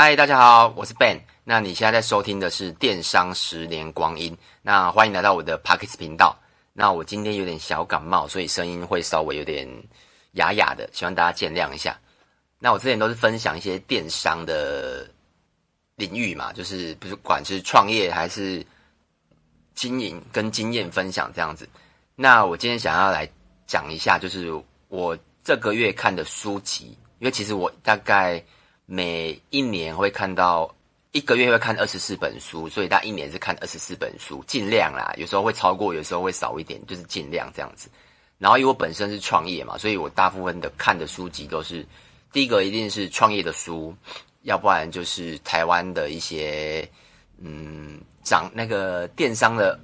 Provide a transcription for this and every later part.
嗨，大家好，我是 Ben。那你现在在收听的是电商十年光阴。那欢迎来到我的 Pockets 频道。那我今天有点小感冒，所以声音会稍微有点哑哑的，希望大家见谅一下。那我之前都是分享一些电商的领域嘛，就是不管是创业还是经营跟经验分享这样子。那我今天想要来讲一下，就是我这个月看的书籍，因为其实我大概每一年会看到。一个月会看二十四本书，所以大概一年是看二十四本书，尽量啦。有时候会超过，有时候会少一点，就是尽量这样子。然后因为我本身是创业嘛，所以我大部分的看的书籍都是第一个一定是创业的书，要不然就是台湾的一些嗯长那个电商的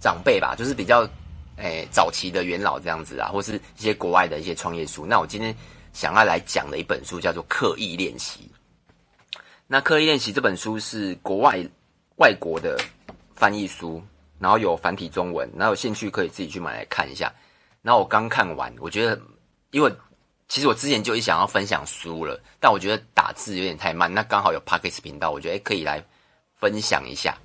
长辈吧，就是比较诶、早期的元老这样子啊，或是一些国外的一些创业书。那我今天想要来讲的一本书叫做《刻意练习》。那刻意练习这本书是国外外国的翻译书，然后有繁体中文，然后有兴趣可以自己去买来看一下。然后我刚看完，我觉得，因为其实我之前就一想要分享书了，但我觉得打字有点太慢。那刚好有 Podcast 频道，我觉得诶可以来分享一下。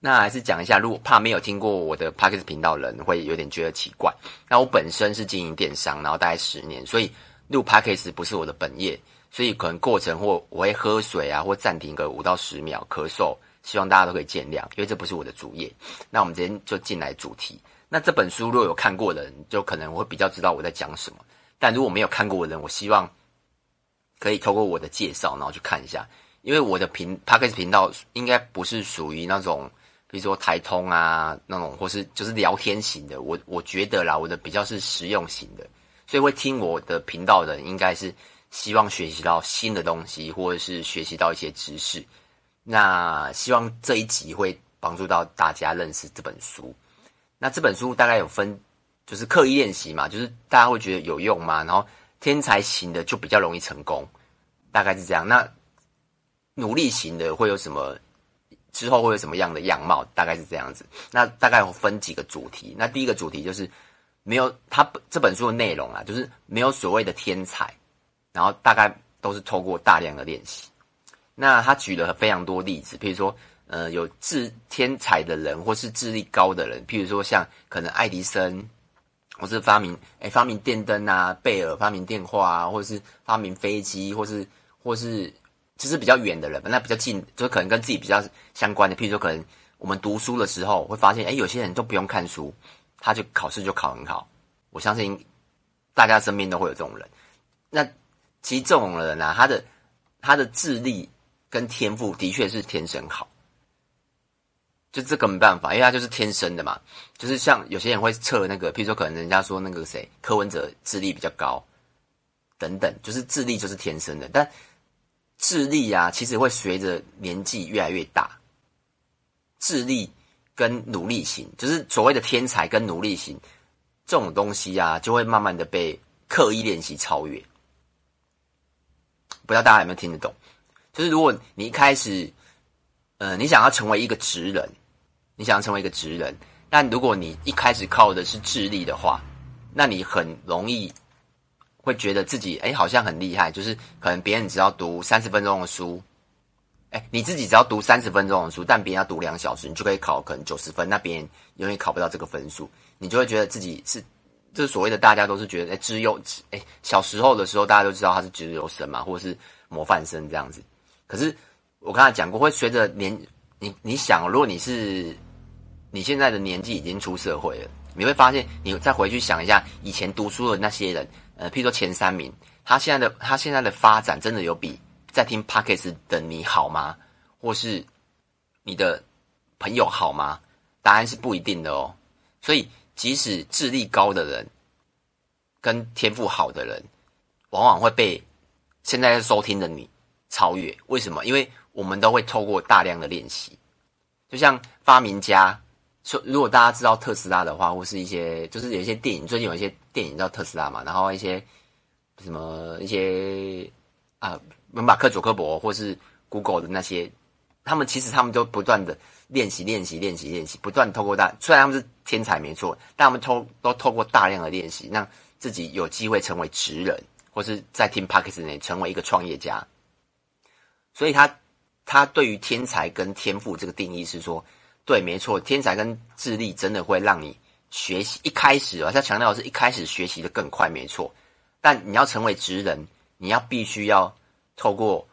那还是讲一下，如果怕没有听过我的 Podcast 频道人会有点觉得奇怪。那我本身是经营电商，然后大概十年，所以录 Podcast 不是我的本业。所以可能过程或我会喝水啊，或暂停个五到十秒咳嗽，希望大家都可以见谅，因为这不是我的主业。那我们今天就进来主题。那这本书如果有看过的人，就可能会比较知道我在讲什么。但如果没有看过的人，我希望可以透过我的介绍，然后去看一下。因为我的频 Podcast 频道应该不是属于那种，比如说台通啊那种，或是就是聊天型的。我我觉得啦，我的比较是实用型的，所以会听我的频道的人应该是。希望学习到新的东西，或者是学习到一些知识。那希望这一集会帮助到大家认识这本书。那这本书大概有分，就是刻意练习嘛，就是大家会觉得有用嘛。然后天才型的就比较容易成功，大概是这样。那努力型的会有什么？之后会有什么样的样貌？大概是这样子。那大概有分几个主题。那第一个主题就是没有他这本书的内容啊，就是没有所谓的天才。然后大概都是透过大量的练习。那他举了非常多例子，譬如说，呃，有智天才的人，或是智力高的人，譬如说像可能爱迪生，或是发明诶发明电灯啊，贝尔发明电话啊，或是发明飞机，或是或是就是比较远的人，那比较近，就可能跟自己比较相关的，譬如说可能我们读书的时候会发现，哎有些人都不用看书，他就考试就考很好。我相信大家身边都会有这种人。那其实这种人啊，他的他的智力跟天赋的确是天生好，就这个没办法，因为他就是天生的嘛。就是像有些人会测那个，譬如说可能人家说那个谁柯文哲智力比较高，等等，就是智力就是天生的。但智力啊，其实会随着年纪越来越大，智力跟努力型，就是所谓的天才跟努力型这种东西啊，就会慢慢的被刻意练习超越。不知道大家有没有听得懂？就是如果你一开始，呃，你想要成为一个职人，你想要成为一个职人，但如果你一开始靠的是智力的话，那你很容易会觉得自己哎，好像很厉害。就是可能别人只要读三十分钟的书，哎，你自己只要读三十分钟的书，但别人要读两小时，你就可以考可能九十分，那别人永远考不到这个分数，你就会觉得自己是。就是所谓的大家都是觉得哎，资优哎，小时候的时候大家都知道他是资优生嘛，或者是模范生这样子。可是我刚才讲过，会随着年你你想，如果你是你现在的年纪已经出社会了，你会发现你再回去想一下以前读书的那些人，呃，譬如说前三名，他现在的他现在的发展真的有比在听 Podcast 的你好吗？或是你的朋友好吗？答案是不一定的哦。所以。即使智力高的人跟天赋好的人，往往会被现在收听的你超越。为什么？因为我们都会透过大量的练习。就像发明家说，如果大家知道特斯拉的话，或是一些就是有一些电影，最近有一些电影叫特斯拉嘛，然后一些什么一些啊，马克祖克伯或是 Google 的那些，他们其实他们都不断的。练习，练习，练习，练习，不断透过大，虽然他们是天才没错，但他们透都透过大量的练习，让自己有机会成为职人，或是在听 Pockets 内成为一个创业家。所以他他对于天才跟天赋这个定义是说，对，没错，天才跟智力真的会让你学习一开始啊，他强调的是一开始学习的更快，没错。但你要成为职人，你要必须要透过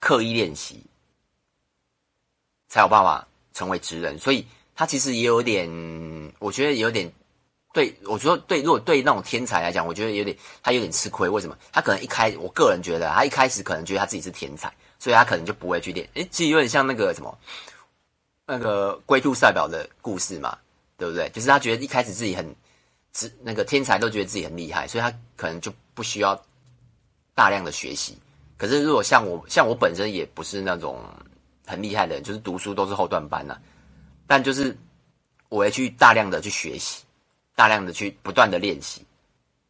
刻意练习，才有办法成为职人。所以他其实也有点，我觉得有点对。我觉得对，如果对那种天才来讲，我觉得有点他有点吃亏。为什么？他可能一开，我个人觉得他一开始可能觉得他自己是天才，所以他可能就不会去练。诶，其实有点像那个什么，那个龟兔赛跑的故事嘛，对不对？就是他觉得一开始自己很。只那个天才都觉得自己很厉害，所以他可能就不需要大量的学习。可是如果像我，像我本身也不是那种很厉害的人，就是读书都是后段班呐、但就是我会去大量的去学习，大量的去不断的练习，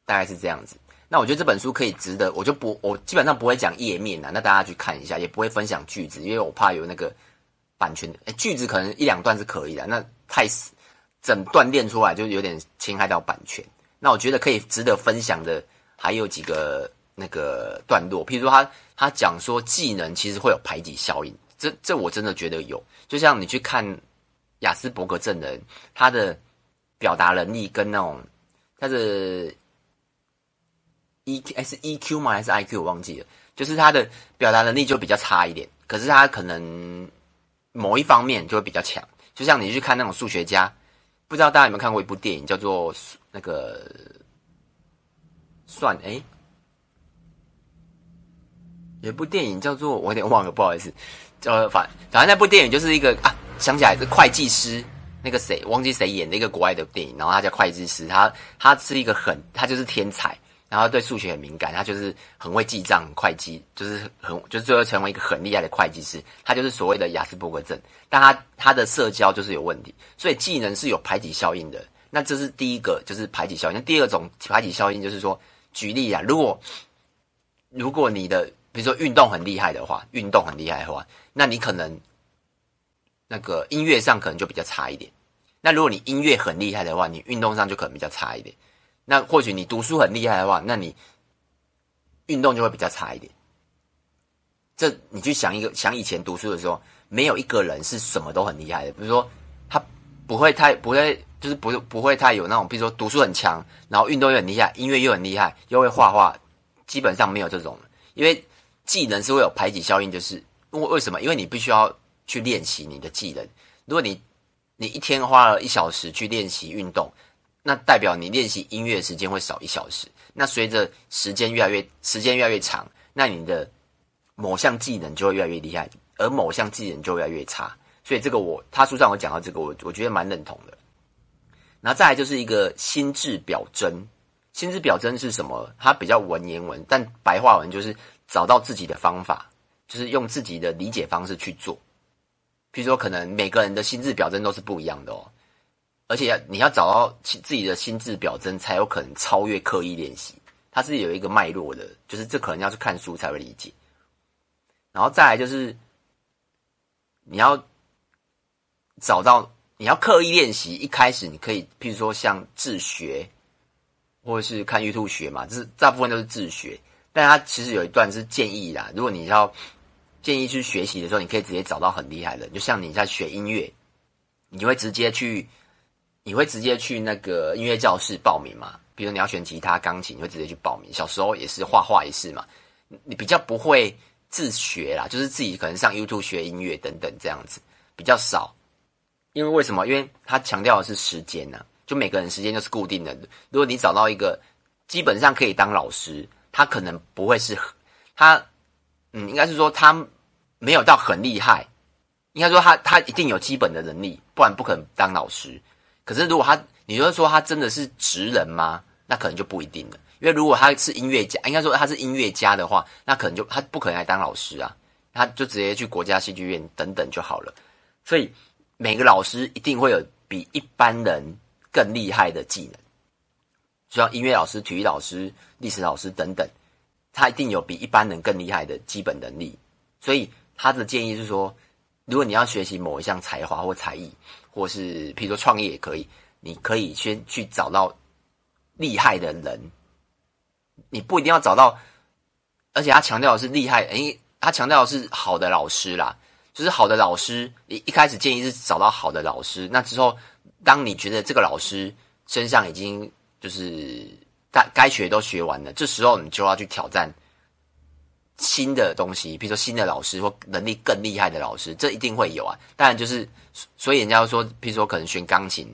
大概是这样子。那我觉得这本书可以值得，我就不，我基本上不会讲页面呐，那大家去看一下，也不会分享句子，因为我怕有那个版权。诶，句子可能一两段是可以的，那太。整段练出来就有点侵害到版权。那我觉得可以值得分享的还有几个那个段落，譬如说他他讲说技能其实会有排挤效应，这这我真的觉得有。就像你去看雅斯伯格症的人，他的表达能力跟那种他的 E Q 是 E Q 吗还是 I Q 我忘记了，就是他的表达能力就比较差一点，可是他可能某一方面就会比较强。就像你去看那种数学家。不知道大家有没有看过一部电影，叫做那个算哎，有一部电影叫做我有点忘了，不好意思，叫反反正那部电影就是一个啊，想起来是会计师，那个谁忘记谁演的一个国外的电影，然后他叫会计师，他他是一个很他就是天才。然后对数学很敏感，他就是很会记账，会计就是很，就是最后成为一个很厉害的会计师。他就是所谓的雅斯伯格症，但他他的社交就是有问题，所以技能是有排挤效应的。那这是第一个，就是排挤效应。那第二种排挤效应就是说，举例啊，如果如果你的比如说运动很厉害的话，运动很厉害的话，那你可能那个音乐上可能就比较差一点。那如果你音乐很厉害的话，你运动上就可能比较差一点。那或许你读书很厉害的话，那你运动就会比较差一点。这你去想一个，想以前读书的时候，没有一个人是什么都很厉害的。比如说，他不会太不会，就是不不会太有那种，比如说读书很强，然后运动又很厉害，音乐又很厉害，又会画画，基本上没有这种。因为技能是会有排挤效应，就是为为什么？因为你必须要去练习你的技能。如果你你一天花了一小时去练习运动。那代表你练习音乐的时间会少一小时。那随着时间越来越时间越来越长，那你的某项技能就会越来越厉害，而某项技能就越来越差。所以这个我他书上有讲到这个，我我觉得蛮认同的。然后再来就是一个心智表征，心智表征是什么？它比较文言文，但白话文就是找到自己的方法，就是用自己的理解方式去做。譬如说，可能每个人的心智表征都是不一样的哦。而且要你要找到自己的心智表征，才有可能超越刻意练习。它是有一个脉络的，就是这可能要去看书才会理解。然后再来就是你要找到你要刻意练习，一开始你可以，譬如说像自学，或者是看 YouTube 学嘛，这是大部分都是自学。但它其实有一段是建议啦，如果你要建议去学习的时候，你可以直接找到很厉害的，就像你在学音乐，你就会直接去。你会直接去那个音乐教室报名吗？比如你要选吉他、钢琴，你会直接去报名。小时候也是画画也是嘛，你比较不会自学啦，就是自己可能上 YouTube 学音乐等等这样子比较少。因为为什么？因为他强调的是时间呐，就每个人时间就是固定的。如果你找到一个基本上可以当老师，他可能不会是他，嗯，应该是说他没有到很厉害，应该说他他一定有基本的能力，不然不可能当老师。可是，如果他，你就是说他真的是职人吗？那可能就不一定了。因为如果他是音乐家，应该说他是音乐家的话，那可能就他不可能来当老师啊，他就直接去国家戏剧院等等就好了。所以每个老师一定会有比一般人更厉害的技能，就像音乐老师、体育老师、历史老师等等，他一定有比一般人更厉害的基本能力。所以他的建议是说，如果你要学习某一项才华或才艺，或是，譬如说创业也可以，你可以先去找到厉害的人，你不一定要找到，而且他强调的是厉害，诶，他强调的是好的老师啦，就是好的老师，一一开始建议是找到好的老师，那之后，当你觉得这个老师身上已经就是该该学都学完了，这时候你就要去挑战新的东西，比如说新的老师或能力更厉害的老师，这一定会有啊。当然就是，所以人家说，比如说可能学钢琴。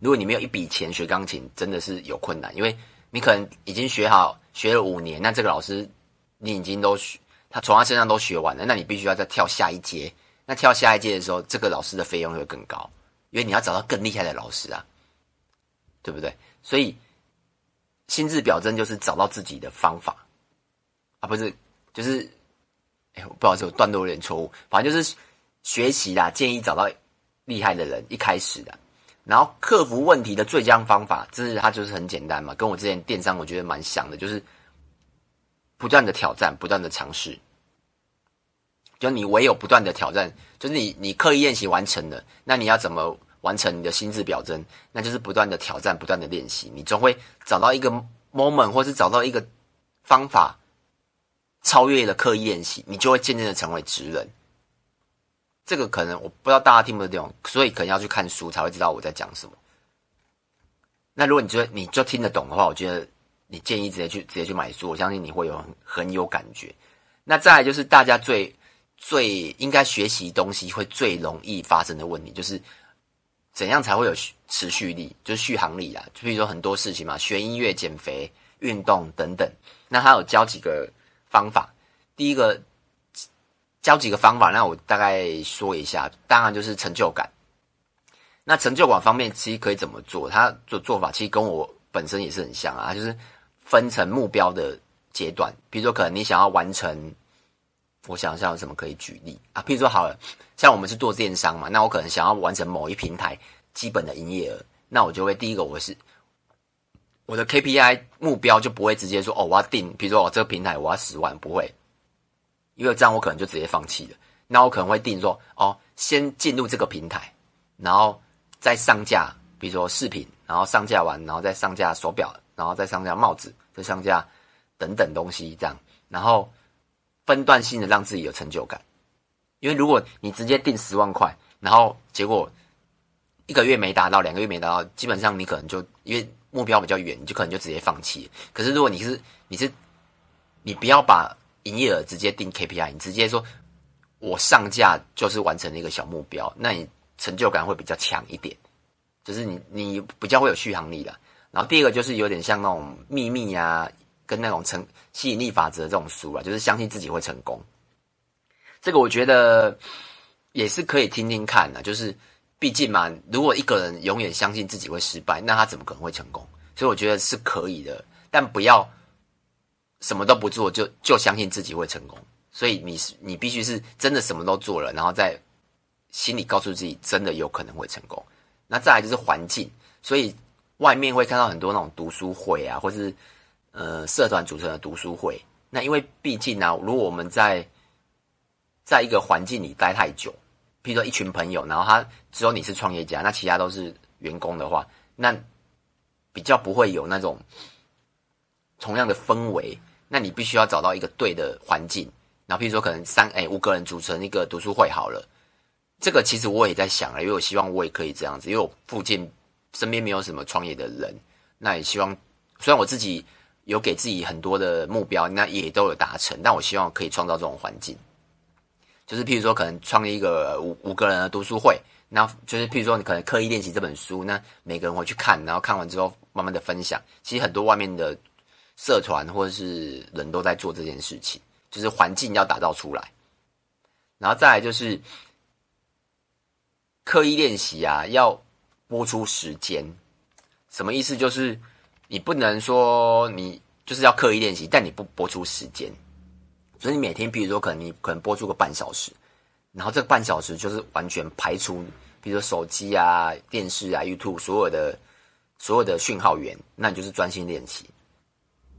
如果你没有一笔钱学钢琴，真的是有困难，因为你可能已经学好学了五年，那这个老师你已经都学，他从他身上都学完了，那你必须要再跳下一阶。那跳下一阶的时候，这个老师的费用会更高，因为你要找到更厉害的老师啊，对不对？所以心智表征就是找到自己的方法啊，不是，就是，哎，不好意思，我断落有点错误，反正就是学习啦，建议找到厉害的人，一开始的。然后克服问题的最佳方法，这是它就是很简单嘛，跟我之前电商我觉得蛮像的，就是不断的挑战，不断的尝试。就你唯有不断的挑战，就是你你刻意练习完成了，那你要怎么完成你的心智表征？那就是不断的挑战，不断的练习，你总会找到一个 moment，或是找到一个方法，超越了刻意练习，你就会渐渐的成为职人。这个可能我不知道大家听不懂，所以可能要去看书才会知道我在讲什么。那如果你觉得你就听得懂的话，我觉得你建议直接去直接去买书，我相信你会有很很有感觉。那再来就是大家最最应该学习东西会最容易发生的问题，就是怎样才会有持续力，就是续航力啦。就比如说很多事情嘛，学音乐、减肥、运动等等。那他有教几个方法，第一个。教几个方法，那我大概说一下。当然就是成就感。那成就感方面，其实可以怎么做？他做做法其实跟我本身也是很像啊，就是分成目标的阶段。比如说，可能你想要完成，我想一下有什么可以举例啊？比如说，好了，像我们是做电商嘛，那我可能想要完成某一平台基本的营业额，那我就会第一个，我是我的 KPI 目标就不会直接说哦，我要定，比如说我这个平台我要十万，不会。因为这样我可能就直接放弃了。那我可能会定说，哦，先进入这个平台，然后再上架，比如说饰品，然后上架完，然后再上架手表，然后再上架帽子，再上架等等东西，这样，然后分段性的让自己有成就感。因为如果你直接定十万块，然后结果一个月没达到，两个月没达到，基本上你可能就因为目标比较远，你就可能就直接放弃。可是如果你是你是你不要把营业额直接定 KPI，你直接说，我上架就是完成了一个小目标，那你成就感会比较强一点，就是你你比较会有续航力的。然后第二个就是有点像那种秘密啊，跟那种成吸引力法则这种书啊，就是相信自己会成功。这个我觉得也是可以听听看的，就是毕竟嘛，如果一个人永远相信自己会失败，那他怎么可能会成功？所以我觉得是可以的，但不要。什么都不做就就相信自己会成功，所以你是你必须是真的什么都做了，然后在心里告诉自己真的有可能会成功。那再来就是环境，所以外面会看到很多那种读书会啊，或是呃社团组成的读书会。那因为毕竟呢、啊，如果我们在在一个环境里待太久，譬如说一群朋友，然后他只有你是创业家，那其他都是员工的话，那比较不会有那种同样的氛围。那你必须要找到一个对的环境，然后譬如说可能三哎五个人组成一个读书会好了，这个其实我也在想了，因为我希望我也可以这样子，因为我附近身边没有什么创业的人，那也希望虽然我自己有给自己很多的目标，那也都有达成，但我希望可以创造这种环境，就是譬如说可能创立一个五五个人的读书会，那就是譬如说你可能刻意练习这本书，那每个人会去看，然后看完之后慢慢的分享，其实很多外面的。社团或者是人都在做这件事情，就是环境要打造出来，然后再来就是刻意练习啊，要拨出时间。什么意思？就是你不能说你就是要刻意练习，但你不拨出时间。所以你每天，比如说可能你可能播出个半小时，然后这半小时就是完全排除，比如说手机啊、电视啊、YouTube 所有的所有的讯号源，那你就是专心练习。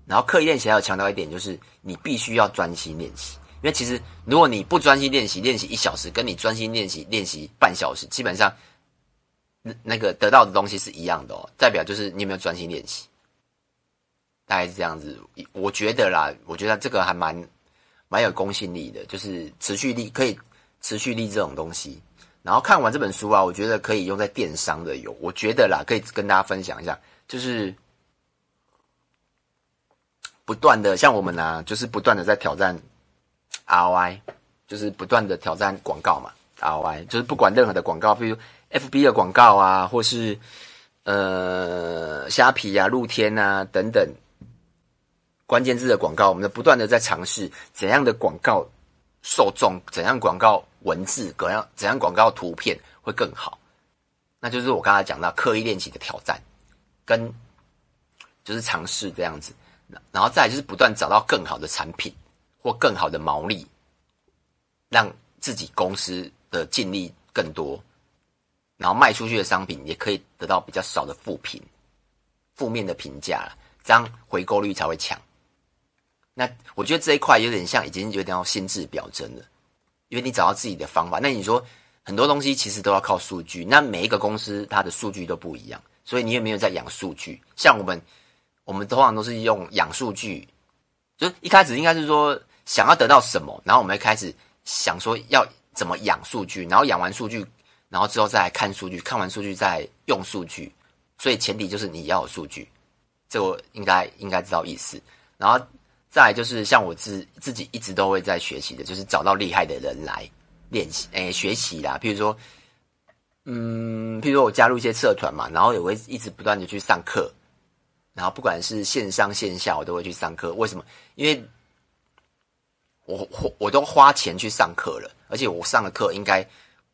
然后刻意练习还要强调一点，就是你必须要专心练习。因为其实如果你不专心练习，练习一小时，跟你专心练习练习半小时，基本上那那个得到的东西是一样的哦。代表就是你有没有专心练习。大概是这样子。我觉得啦，我觉得这个还蛮蛮有公信力的，就是持续力可以持续力这种东西。然后看完这本书啊，我觉得可以用在电商的有，我觉得啦，可以跟大家分享一下，就是不断的像我们啊，就是不断的在挑战 ROI，就是不断的挑战广告嘛，ROI 就是不管任何的广告，比如 FB 的广告啊，或是呃虾皮啊、露天啊等等关键字的广告，我们在不断的在尝试怎样的广告受众，怎样广告文字，怎样怎样广告图片会更好。那就是我刚才讲到刻意练习的挑战，跟就是尝试这样子，然后再就是不断找到更好的产品或更好的毛利，让自己公司的尽力更多。然后卖出去的商品也可以得到比较少的负评、负面的评价，这样回购率才会强。那我觉得这一块有点像已经有点要心智表征了，因为你找到自己的方法。那你说很多东西其实都要靠数据，那每一个公司它的数据都不一样，所以你有没有在养数据？像我们，我们通常都是用养数据，就是一开始应该是说想要得到什么，然后我们开始想说要怎么养数据，然后养完数据。然后之后再来看数据，看完数据再用数据，所以前提就是你要有数据，这我应该应该知道意思。然后再就是像我自自己一直都会在学习的，就是找到厉害的人来练习，诶，学习啦。譬如说，嗯，譬如说我加入一些社团嘛，然后也会一直不断的去上课，然后不管是线上线下，我都会去上课。为什么？因为我我我都花钱去上课了，而且我上的课应该。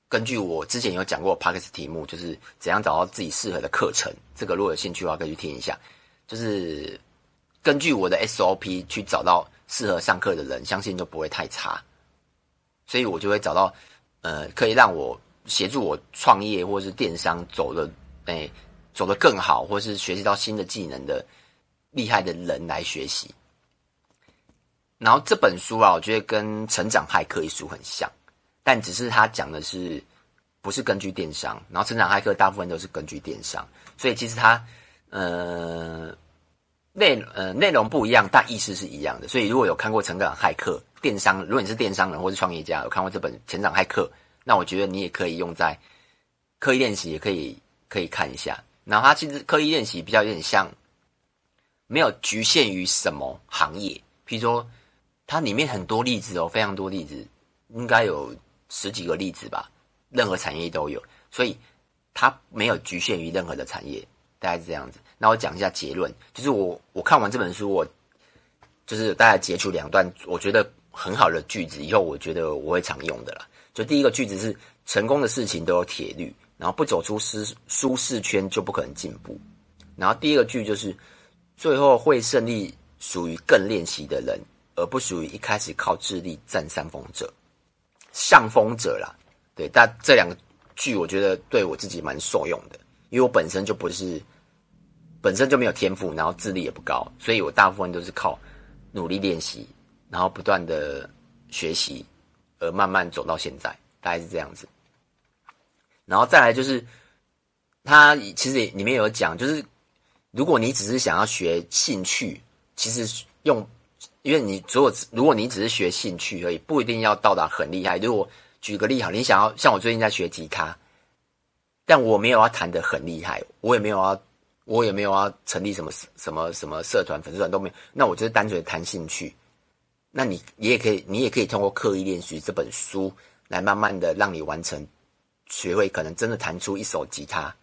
根据我之前有讲过 PAX 题目，就是怎样找到自己适合的课程。这个如果有兴趣的话，可以去听一下。就是根据我的 SOP 去找到适合上课的人，相信就不会太差。所以我就会找到呃，可以让我协助我创业或是电商走的，哎，走得更好，或是学习到新的技能的厉害的人来学习。然后这本书啊，我觉得跟《成长骇客》一书很像。但只是他讲的是，不是根据电商，然后成长骇客大部分都是根据电商，所以其实它呃内呃内容不一样，但意思是一样的。所以如果有看过成长骇客电商，如果你是电商人或是创业家，有看过这本成长骇客，那我觉得你也可以用在刻意练习，也可以可以看一下。然后它其实刻意练习比较有点像，没有局限于什么行业，譬如说它里面很多例子哦，非常多例子，应该有。十几个例子吧，任何产业都有，所以它没有局限于任何的产业，大概是这样子。那我讲一下结论，就是我我看完这本书，我就是大概截出两段我觉得很好的句子，以后我觉得我会常用的啦。就第一个句子是：成功的事情都有铁律，然后不走出舒舒适圈就不可能进步。然后第二个句就是：最后会胜利属于更练习的人，而不属于一开始靠智力占上风者。上风者啦，对，但这两个句我觉得对我自己蛮受用的，因为我本身就不是，本身就没有天赋，然后智力也不高，所以我大部分都是靠努力练习，然后不断的学习，而慢慢走到现在，大概是这样子。然后再来就是，他其实里面有讲，就是如果你只是想要学兴趣，其实用。因为你如果如果你只是学兴趣而已，不一定要到达很厉害。如果举个例好，你想要像我最近在学吉他，但我没有要弹得很厉害，我也没有要，我也没有要成立什么什么什么社团、粉丝团都没有。那我就是单纯的谈兴趣。那你你也可以，你也可以通过刻意练习这本书来慢慢的让你完成，学会可能真的弹出一首吉他，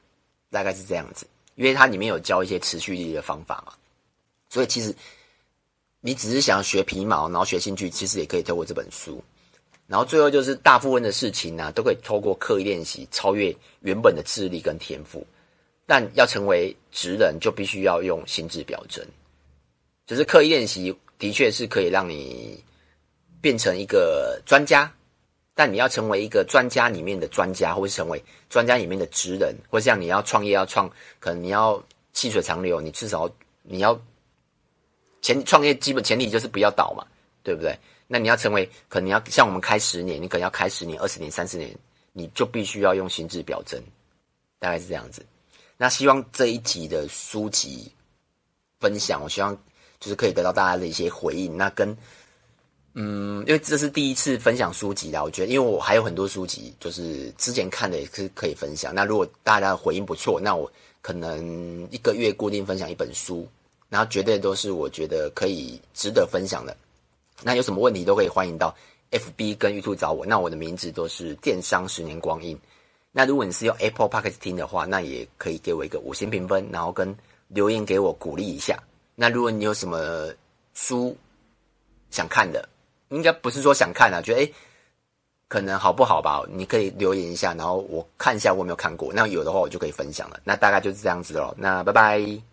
大概是这样子。因为它里面有教一些持续力的方法嘛，所以其实。你只是想要学皮毛，然后学兴趣，其实也可以透过这本书。然后最后就是大部分的事情呢、都可以透过刻意练习超越原本的智力跟天赋。但要成为职人，就必须要用心智表征。就是刻意练习的确是可以让你变成一个专家，但你要成为一个专家里面的专家，或是成为专家里面的职人，或像你要创业要创，可能你要细水长流，你至少你要。前创业基本前提就是不要倒嘛，对不对？那你要成为，可能要像我们开十年，你可能要开十年、二十年、三十年，你就必须要用心智表征，大概是这样子。那希望这一集的书籍分享，我希望就是可以得到大家的一些回应。那跟嗯，因为这是第一次分享书籍啦，我觉得，因为我还有很多书籍，就是之前看的也是可以分享。那如果大家的回应不错，那我可能一个月固定分享一本书，然后绝对都是我觉得可以值得分享的。那有什么问题都可以欢迎到 FB 跟 YouTube 找我。那我的名字都是电商十年光阴。那如果你是用 Apple Podcast 听的话，那也可以给我一个五星评分，然后跟留言给我鼓励一下。那如果你有什么书想看的，应该不是说想看啊，觉得诶可能好不好吧？你可以留言一下，然后我看一下我有没有看过。那有的话我就可以分享了。那大概就是这样子喽。那拜拜。